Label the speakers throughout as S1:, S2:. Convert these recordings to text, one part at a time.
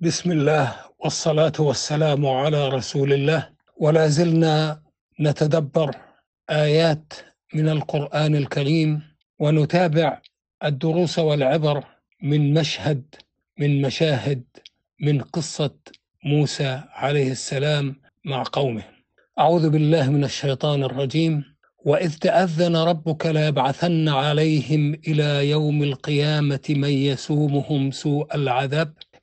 S1: بسم الله والصلاة والسلام على رسول الله. ولا زلنا نتدبر آيات من القرآن الكريم ونتابع الدروس والعبر من مشهد من مشاهد من قصة موسى عليه السلام مع قومه. أعوذ بالله من الشيطان الرجيم. وإذ تأذن ربك ليبعثن عليهم إلى يوم القيامة من يسومهم سوء العذاب.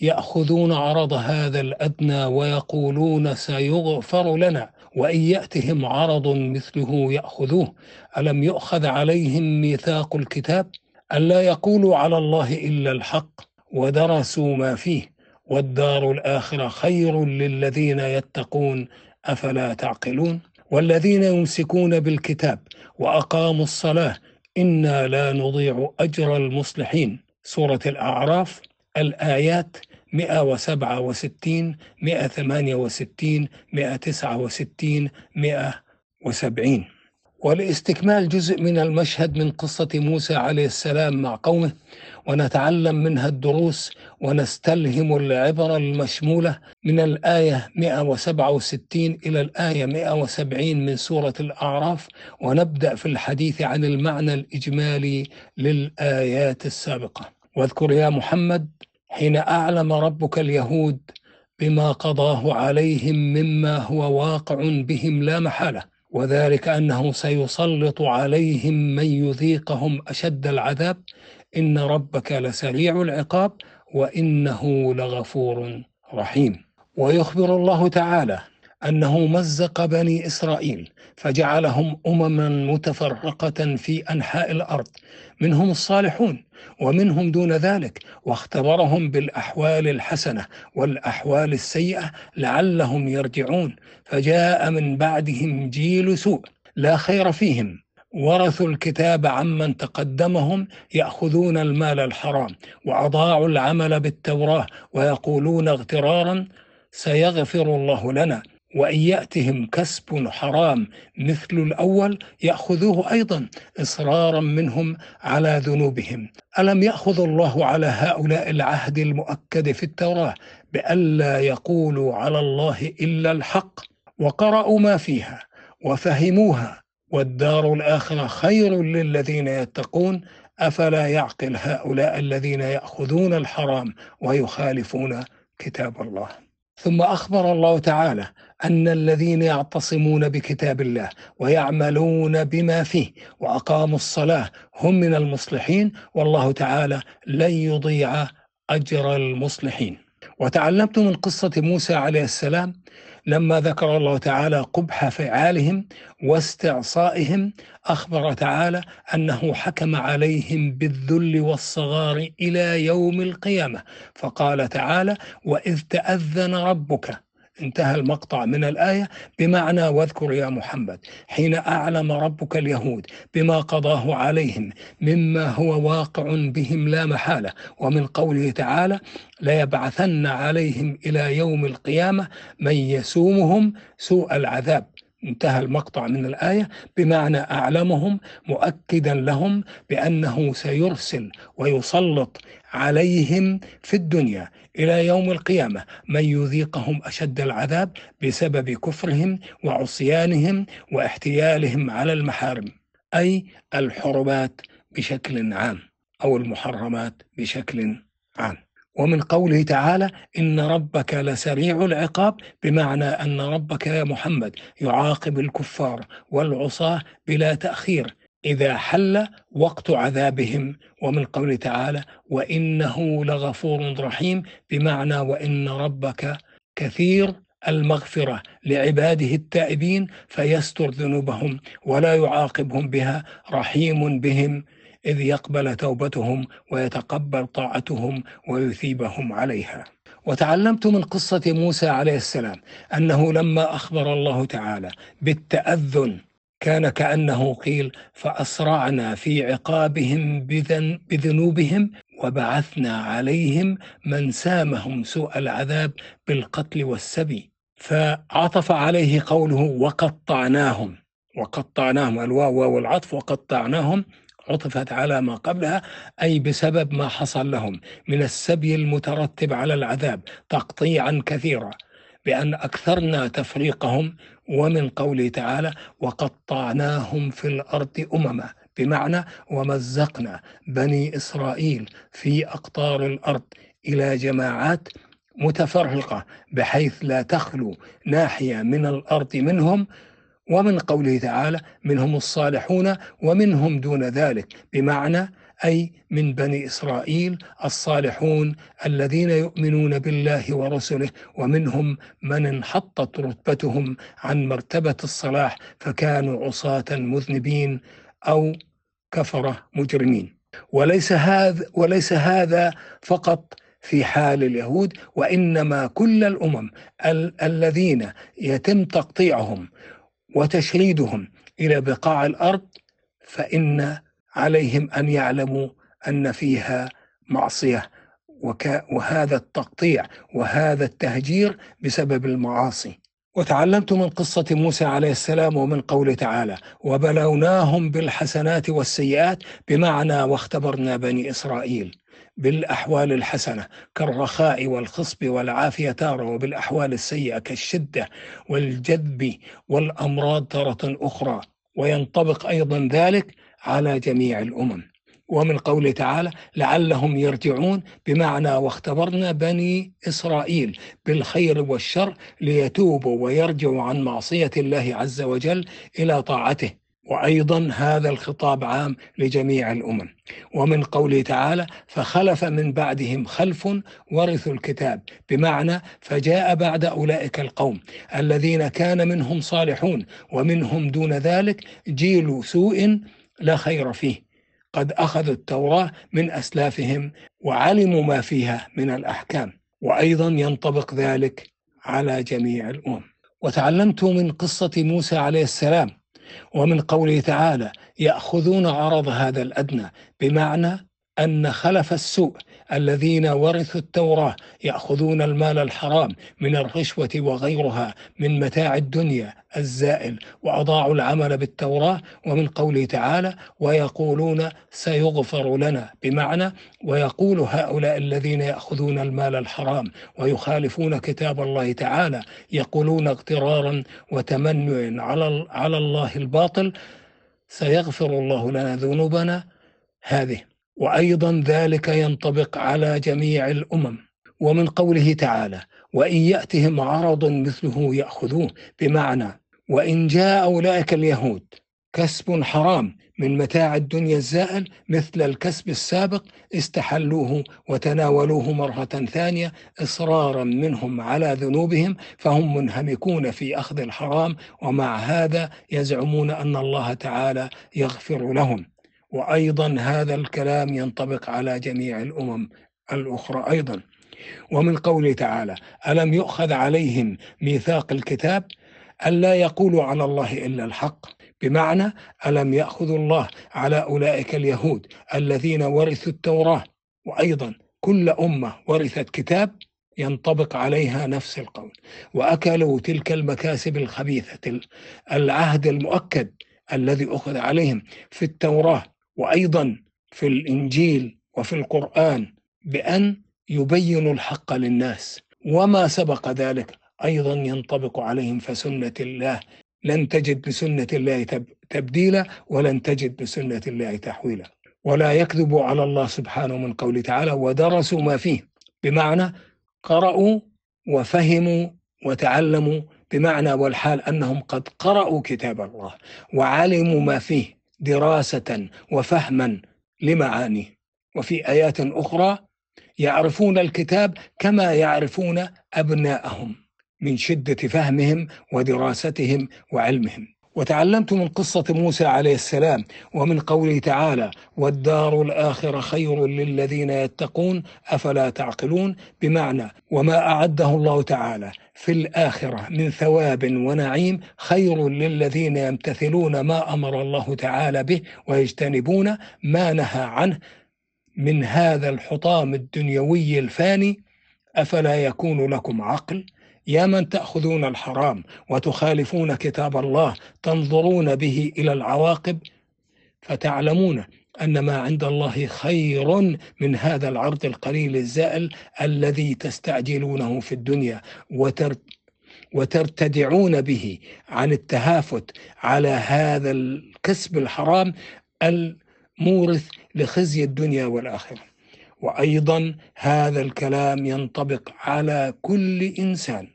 S1: يأخذون عرض هذا الأدنى ويقولون سيغفر لنا وإن يأتهم عرض مثله يأخذوه. ألم يؤخذ عليهم ميثاق الكتاب؟ الا يقولوا على الله إلا الحق ودرسوا ما فيه. والدار الآخرة خير للذين يتقون أفلا تعقلون؟ والذين يمسكون بالكتاب وأقاموا الصلاة إنا لا نضيع أجر المصلحين. سورة الأعراف الآيات 167 168 169 170 ولإستكمال جزء من المشهد من قصة موسى عليه السلام مع قومه ونتعلم منها الدروس ونستلهم العبر المشمولة من الآية 167 إلى الآية 170 من سورة الأعراف ونبدأ في الحديث عن المعنى الإجمالي للآيات السابقة. واذكر يا محمد حين أعلم ربك اليهود بما قضاه عليهم مما هو واقع بهم لا محالة وذلك أنه سيسلط عليهم من يذيقهم أشد العذاب. إن ربك لسريع العقاب وإنه لغفور رحيم. ويخبر الله تعالى أنه مزق بني إسرائيل فجعلهم أمما متفرقة في أنحاء الأرض منهم الصالحون ومنهم دون ذلك واختبرهم بالأحوال الحسنة والأحوال السيئة لعلهم يرجعون فجاء من بعدهم جيل سوء لا خير فيهم ورثوا الكتاب عمن تقدمهم يأخذون المال الحرام وأضاعوا العمل بالتوراة ويقولون اغترارا سيغفر الله لنا. وإن يأتهم كسب حرام مثل الأول يأخذوه أيضا إصرارا منهم على ذنوبهم. ألم يأخذ الله على هؤلاء العهد المؤكد في التوراة بألا يقولوا على الله إلا الحق؟ وقرأوا ما فيها وفهموها. والدار الآخرة خير للذين يتقون. أفلا يعقل هؤلاء الذين يأخذون الحرام ويخالفون كتاب الله؟ ثم أخبر الله تعالى أن الذين يعتصمون بكتاب الله ويعملون بما فيه وأقاموا الصلاة هم من المصلحين والله تعالى لن يضيع أجر المصلحين. وتعلمت من قصة موسى عليه السلام لما ذكر الله تعالى قبح فعالهم واستعصائهم أخبر تعالى أنه حكم عليهم بالذل والصغار إلى يوم القيامة. فقال تعالى وإذ تأذن ربك انتهى المقطع من الآية. بمعنى واذكر يا محمد حين أعلم ربك اليهود بما قضاه عليهم مما هو واقع بهم لا محالة. ومن قوله تعالى ليبعثن عليهم إلى يوم القيامة من يسومهم سوء العذاب. انتهى المقطع من الآية. بمعنى أعلمهم مؤكدا لهم بأنه سيرسل ويسلط عليهم في الدنيا إلى يوم القيامة. من يذيقهم أشد العذاب بسبب كفرهم وعصيانهم واحتيالهم على المحارم أي الحرمات بشكل عام أو المحرمات بشكل عام. ومن قوله تعالى إن ربك لسريع العقاب بمعنى أن ربك يا محمد يعاقب الكفار والعصاة بلا تأخير إذا حل وقت عذابهم. ومن قوله تعالى وإنه لغفور رحيم. بمعنى وإن ربك كثير المغفرة لعباده التائبين فيستر ذنوبهم ولا يعاقبهم بها. رحيم بهم إذ يقبل توبتهم ويتقبل طاعتهم ويثيبهم عليها. وتعلمت من قصة موسى عليه السلام أنه لما أخبر الله تعالى بالتأذن كان كأنه قيل فأسرعنا في عقابهم بذن بذنوبهم وبعثنا عليهم من سامهم سوء العذاب بالقتل والسبي. فعطف عليه قوله وقطعناهم وقطعناهم الواو والعطف وقطعناهم عطفت على ما قبلها أي بسبب ما حصل لهم من السبي المترتب على العذاب تقطيعا كثيرا بأن أكثرنا تفريقهم ومن قوله تعالى وقطعناهم في الأرض أمما. بمعنى ومزقنا بني إسرائيل في أقطار الأرض إلى جماعات متفرقة بحيث لا تخلو ناحية من الأرض منهم ومن قوله تعالى منهم الصالحون ومنهم دون ذلك. بمعنى أي من بني إسرائيل الصالحون الذين يؤمنون بالله ورسله ومنهم من انحطت رتبتهم عن مرتبة الصلاح فكانوا عصاة مذنبين أو كفره مجرمين. وليس هذا وليس هذا فقط في حال اليهود وإنما كل الأمم ال- الذين يتم تقطيعهم وتشريدهم إلى بقاع الأرض فإن عليهم أن يعلموا أن فيها معصية. وهذا التقطيع وهذا التهجير بسبب المعاصي. وتعلمت من قصة موسى عليه السلام ومن قوله تعالى وبلوناهم بالحسنات والسيئات بمعنى واختبرنا بني إسرائيل بالأحوال الحسنة كالرخاء والخصب والعافية تارة وبالأحوال السيئة كالشدة والجذب والأمراض تارة أخرى. وينطبق أيضا ذلك على جميع الأمم. ومن قوله تعالى لعلهم يرجعون بمعنى واختبرنا بني إسرائيل بالخير والشر ليتوبوا ويرجعوا عن معصية الله عز وجل إلى طاعته. وأيضا هذا الخطاب عام لجميع الأمم. ومن قوله تعالى فخلف من بعدهم خلف ورثوا الكتاب. بمعنى فجاء بعد أولئك القوم الذين كان منهم صالحون ومنهم دون ذلك جيل سوء لا خير فيه. قد أخذوا التوراة من أسلافهم وعلموا ما فيها من الأحكام وأيضا ينطبق ذلك على جميع الأمم. وتعلمت من قصة موسى عليه السلام ومن قوله تعالى يأخذون عرض هذا الأدنى بمعنى أن خلف السوء الذين ورثوا التوراة يأخذون المال الحرام من الرشوة وغيرها من متاع الدنيا الزائل وأضاعوا العمل بالتوراة ومن قوله تعالى ويقولون سيغفر لنا بمعنى ويقول هؤلاء الذين يأخذون المال الحرام ويخالفون كتاب الله تعالى يقولون اغترارا وتمنع على الله الباطل سيغفر الله لنا ذنوبنا. هذه وأيضا ذلك ينطبق على جميع الأمم. ومن قوله تعالى وإن يأتهم عرض مثله يأخذوه بمعنى وإن جاء أولئك اليهود كسب حرام من متاع الدنيا الزائل مثل الكسب السابق استحلوه وتناولوه مرة ثانية إصرارا منهم على ذنوبهم فهم منهمكون في أخذ الحرام ومع هذا يزعمون أن الله تعالى يغفر لهم وأيضا هذا الكلام ينطبق على جميع الأمم الأخرى أيضا. ومن قوله تعالى ألم يؤخذ عليهم ميثاق الكتاب الا يقولوا على الله إلا الحق؟ بمعنى ألم ياخذ الله على أولئك اليهود الذين ورثوا التوراة؟ وأيضا كل أمة ورثت كتاب ينطبق عليها نفس القول. وأكلوا تلك المكاسب الخبيثة العهد المؤكد الذي أخذ عليهم في التوراة. وأيضا في الإنجيل وفي القرآن بأن يبينوا الحق للناس. وما سبق ذلك أيضا ينطبق عليهم فسنة الله. لن تجد بسنة الله تبديلا ولن تجد بسنة الله تحويلا. ولا يكذب على الله سبحانه من قوله تعالى ودرسوا ما فيه بمعنى قرأوا وفهموا وتعلموا. بمعنى والحال أنهم قد قرأوا كتاب الله وعلموا ما فيه. دراسة وفهما لمعانيه وفي آيات أخرى يعرفون الكتاب كما يعرفون أبناءهم من شدة فهمهم ودراستهم وعلمهم. وتعلمت من قصة موسى عليه السلام ومن قوله تعالى والدار الآخرة خير للذين يتقون أفلا تعقلون؟ بمعنى وما أعده الله تعالى في الآخرة من ثواب ونعيم خير للذين يمتثلون ما أمر الله تعالى به ويجتنبون ما نهى عنه من هذا الحطام الدنيوي الفاني أفلا يكون لكم عقل؟ يا من تأخذون الحرام وتخالفون كتاب الله تنظرون به إلى العواقب فتعلمون أن ما عند الله خير من هذا العرض القليل الزائل الذي تستعجلونه في الدنيا وتر وترتدعون به عن التهافت على هذا الكسب الحرام المورث لخزي الدنيا والآخرة. وأيضا هذا الكلام ينطبق على كل إنسان.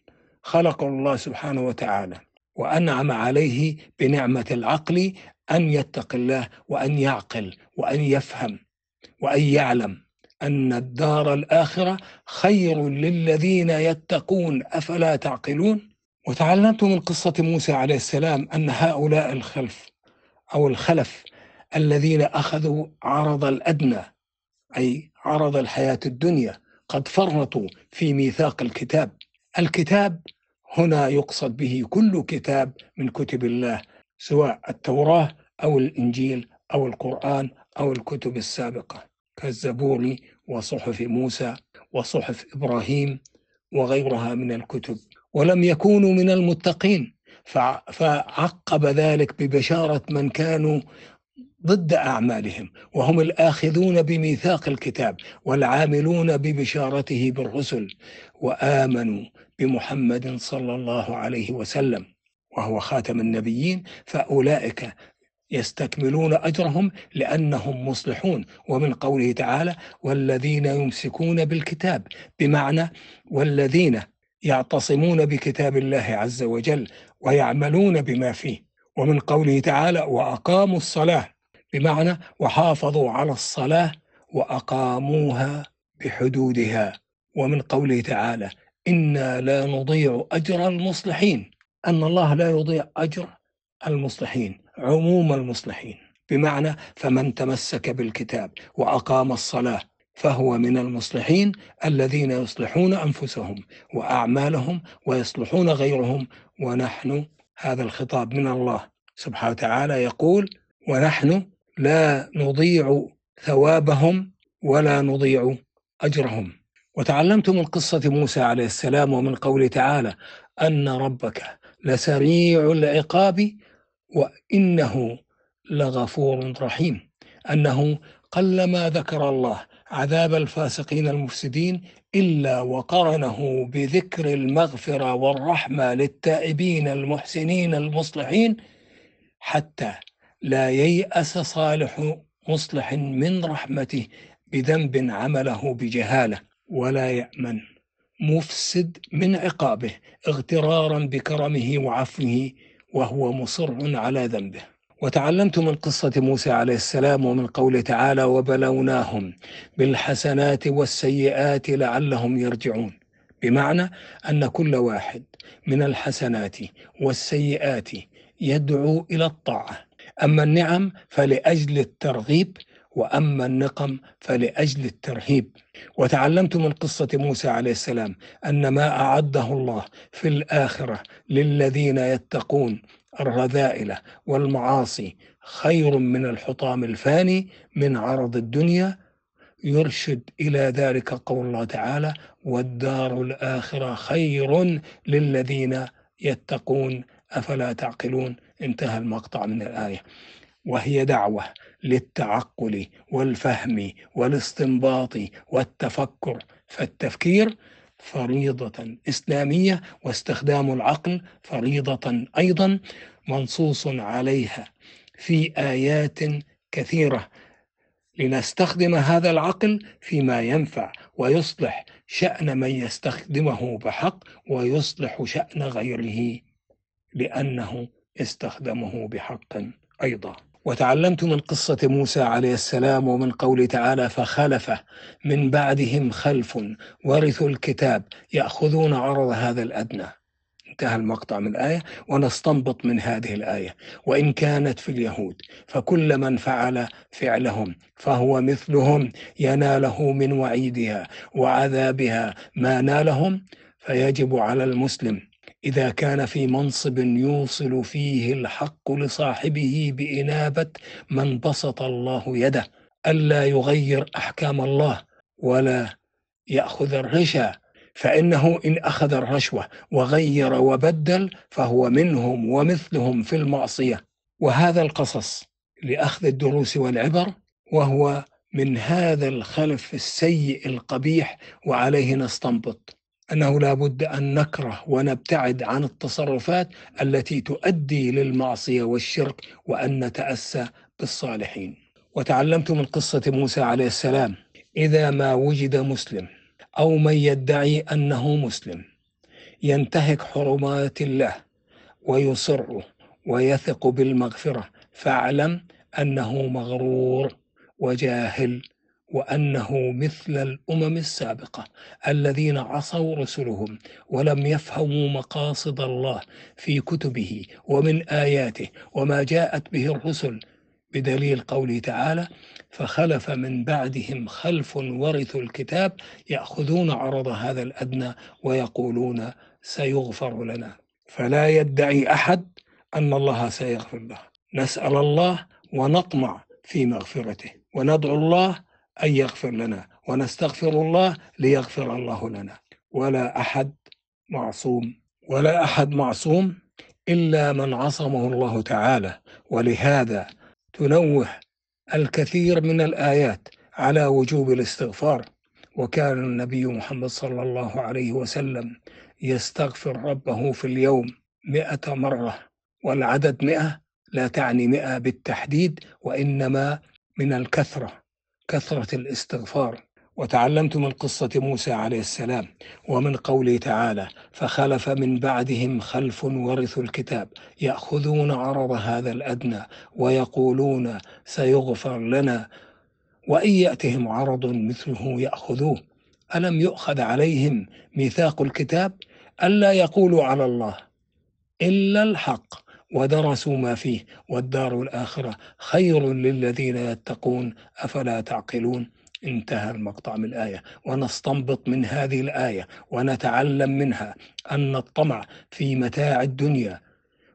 S1: خلق الله سبحانه وتعالى. وأنعم عليه بنعمة العقل أن يتقي الله وأن يعقل وأن يفهم وأن يعلم أن الدار الآخرة خير للذين يتقون. أفلا تعقلون؟ وتعلمت من قصة موسى عليه السلام أن هؤلاء الخلف أو الخلف الذين أخذوا عرض الأدنى أي عرض الحياة الدنيا قد فرطوا في ميثاق الكتاب. الكتاب هنا يقصد به كل كتاب من كتب الله سواء التوراة أو الإنجيل أو القرآن أو الكتب السابقة كالزبور وصحف موسى وصحف إبراهيم وغيرها من الكتب. ولم يكونوا من المتقين فعقب ذلك ببشارة من كانوا ضد أعمالهم وهم الآخذون بميثاق الكتاب والعاملون ببشارته بالرسل وآمنوا بمحمد صلى الله عليه وسلم وهو خاتم النبيين فأولئك يستكملون أجرهم لأنهم مصلحون. ومن قوله تعالى والذين يمسكون بالكتاب بمعنى والذين يعتصمون بكتاب الله عز وجل ويعملون بما فيه ومن قوله تعالى وأقاموا الصلاة بمعنى وحافظوا على الصلاة وأقاموها بحدودها. ومن قوله تعالى إنا لا نضيع أجر المصلحين. أن الله لا يضيع أجر المصلحين عموم المصلحين. بمعنى فمن تمسك بالكتاب وأقام الصلاة فهو من المصلحين الذين يصلحون أنفسهم وأعمالهم ويصلحون غيرهم. ونحن هذا الخطاب من الله سبحانه وتعالى يقول ونحن لا نضيع ثوابهم ولا نضيع أجرهم. وتعلمت من قصة موسى عليه السلام ومن قوله تعالى أن ربك لسريع العقاب وإنه لغفور رحيم. أنه قلما ذكر الله عذاب الفاسقين المفسدين إلا وقرنه بذكر المغفرة والرحمة للتائبين المحسنين المصلحين حتى لا ييأس صالح مصلح من رحمته بذنب عمله بجهالة ولا يأمن. مفسد من عقابه اغترارا بكرمه وعفوه وهو مصر على ذنبه. وتعلمت من قصة موسى عليه السلام ومن قوله تعالى وبلوناهم بالحسنات والسيئات لعلهم يرجعون بمعنى أن كل واحد من الحسنات والسيئات يدعو إلى الطاعة. أما النعم فلأجل الترغيب وأما النقم فلأجل الترهيب. وتعلمت من قصة موسى عليه السلام أن ما أعده الله في الآخرة للذين يتقون الرذائل والمعاصي خير من الحطام الفاني من عرض الدنيا يرشد إلى ذلك قول الله تعالى والدار الآخرة خير للذين يتقون أفلا تعقلون؟ انتهى المقطع من الآية. وهي دعوة للتعقل والفهم والاستنباط والتفكر فالتفكير فريضة إسلامية واستخدام العقل فريضة أيضا منصوص عليها في آيات كثيرة. لنستخدم هذا العقل فيما ينفع ويصلح شأن من يستخدمه بحق ويصلح شأن غيره لأنه استخدمه بحق أيضا. وتعلمت من قصة موسى عليه السلام ومن قوله تعالى فخلف من بعدهم خلف ورثوا الكتاب يأخذون عرض هذا الأدنى. انتهى المقطع من الآية ونستنبط من هذه الآية. وإن كانت في اليهود فكل من فعل فعلهم فهو مثلهم يناله من وعيدها وعذابها ما نالهم فيجب على المسلم إذا كان في منصب يوصل فيه الحق لصاحبه بإنابة من بسط الله يده ألا يغير أحكام الله ولا يأخذ الرشا فإنه إن أخذ الرشوة وغير وبدل فهو منهم ومثلهم في المعصية. وهذا القصص لأخذ الدروس والعبر وهو من هذا الخلف السيء القبيح وعليه نستنبط. أنه لا بد أن نكره ونبتعد عن التصرفات التي تؤدي للمعصية والشرك وأن نتأسى بالصالحين. وتعلمت من قصة موسى عليه السلام إذا ما وجد مسلم أو من يدعي أنه مسلم ينتهك حرمات الله ويصر ويثق بالمغفرة فاعلم أنه مغرور وجاهل وأنه مثل الأمم السابقة الذين عصوا رسلهم ولم يفهموا مقاصد الله في كتبه ومن آياته وما جاءت به الرسل. بدليل قوله تعالى فخلف من بعدهم خلف ورثوا الكتاب يأخذون عرض هذا الأدنى ويقولون سيغفر لنا فلا يدعي أحد أن الله سيغفر له. نسأل الله ونطمع في مغفرته. وندعو الله أن يغفر لنا ونستغفر الله ليغفر الله لنا. ولا أحد معصوم ولا أحد معصوم إلا من عصمه الله تعالى. ولهذا تنوه الكثير من الآيات على وجوب الاستغفار. وكان النبي محمد صلى الله عليه وسلم يستغفر ربه في اليوم مئة مرة والعدد مئة لا تعني مئة بالتحديد وإنما من الكثرة. كثرة الاستغفار وتعلمت من قصة موسى عليه السلام ومن قوله تعالى فخلف من بعدهم خلف ورثوا الكتاب يأخذون عرض هذا الأدنى ويقولون سيغفر لنا وإن يأتهم عرض مثله يأخذوه. ألم يؤخذ عليهم ميثاق الكتاب ألا يقولوا على الله إلا الحق؟ ودرسوا ما فيه والدار الآخرة خير للذين يتقون أفلا تعقلون؟ انتهى المقطع من الآية ونستنبط من هذه الآية ونتعلم منها أن الطمع في متاع الدنيا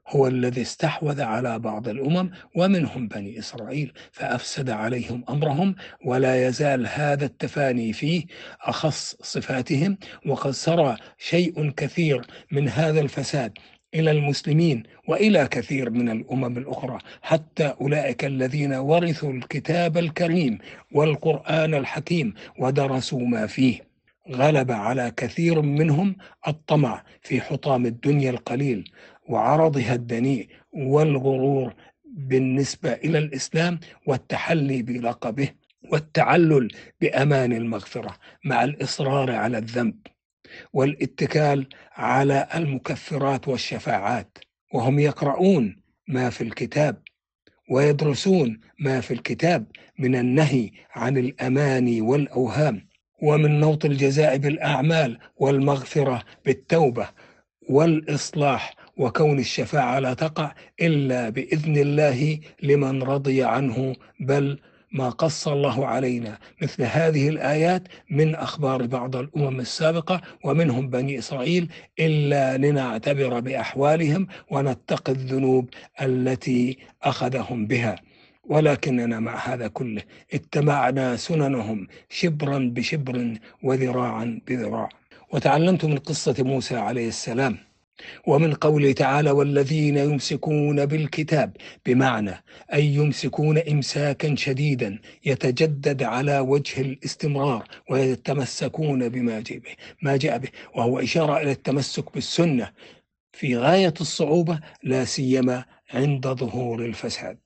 S1: هو الذي استحوذ على بعض الأمم ومنهم بني إسرائيل فأفسد عليهم أمرهم ولا يزال هذا التفاني فيه أخص صفاتهم وقد سرى شيء كثير من هذا الفساد إلى المسلمين وإلى كثير من الأمم الأخرى حتى أولئك الذين ورثوا الكتاب الكريم والقرآن الحكيم ودرسوا ما فيه. غلب على كثير منهم الطمع في حطام الدنيا القليل وعرضها الدنيء والغرور بالنسبة إلى الإسلام والتحلي بلقبه والتعلل بأمان المغفرة مع الإصرار على الذنب. والاتكال على المكفرات والشفاعات وهم يقرؤون ما في الكتاب ويدرسون ما في الكتاب من النهي عن الاماني والأوهام ومن نوط الجزاء بالأعمال والمغفرة بالتوبة والإصلاح وكون الشفاعة لا تقع إلا بإذن الله لمن رضي عنه بل ما قص الله علينا مثل هذه الآيات من أخبار بعض الأمم السابقة ومنهم بني إسرائيل إلا لنعتبر بأحوالهم ونتقي الذنوب التي أخذهم بها. ولكننا مع هذا كله اتبعنا سننهم شبرا بشبر وذراعا بذراع. وتعلمت من قصة موسى عليه السلام. ومن قوله تعالى والذين يمسكون بالكتاب بمعنى أي يمسكون إمساكا شديدا يتجدد على وجه الاستمرار ويتمسكون بما جاء به ما جاء به. وهو إشارة إلى التمسك بالسنة في غاية الصعوبة لا سيما عند ظهور الفساد.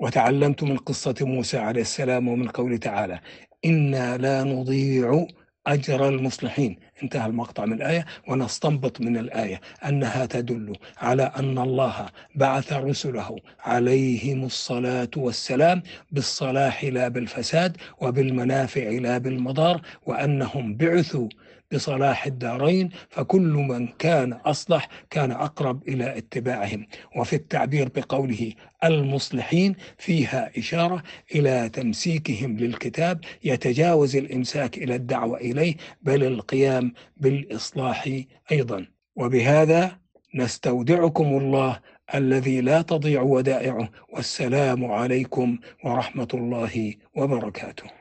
S1: وتعلمت من قصة موسى عليه السلام ومن قوله تعالى إنا لا نضيع أجر المصلحين. انتهى المقطع من الآية ونستنبط من الآية أنها تدل على أن الله بعث رسله عليهم الصلاة والسلام بالصلاح لا بالفساد وبالمنافع لا بالمضار وأنهم بعثوا بصلاح الدارين فكل من كان أصلح كان أقرب إلى اتباعهم. وفي التعبير بقوله المصلحين فيها إشارة إلى تمسيكهم للكتاب يتجاوز الإمساك إلى الدعوة إليه بل القيام بالإصلاح أيضا. وبهذا نستودعكم الله الذي لا تضيع ودائعه والسلام عليكم ورحمة الله وبركاته.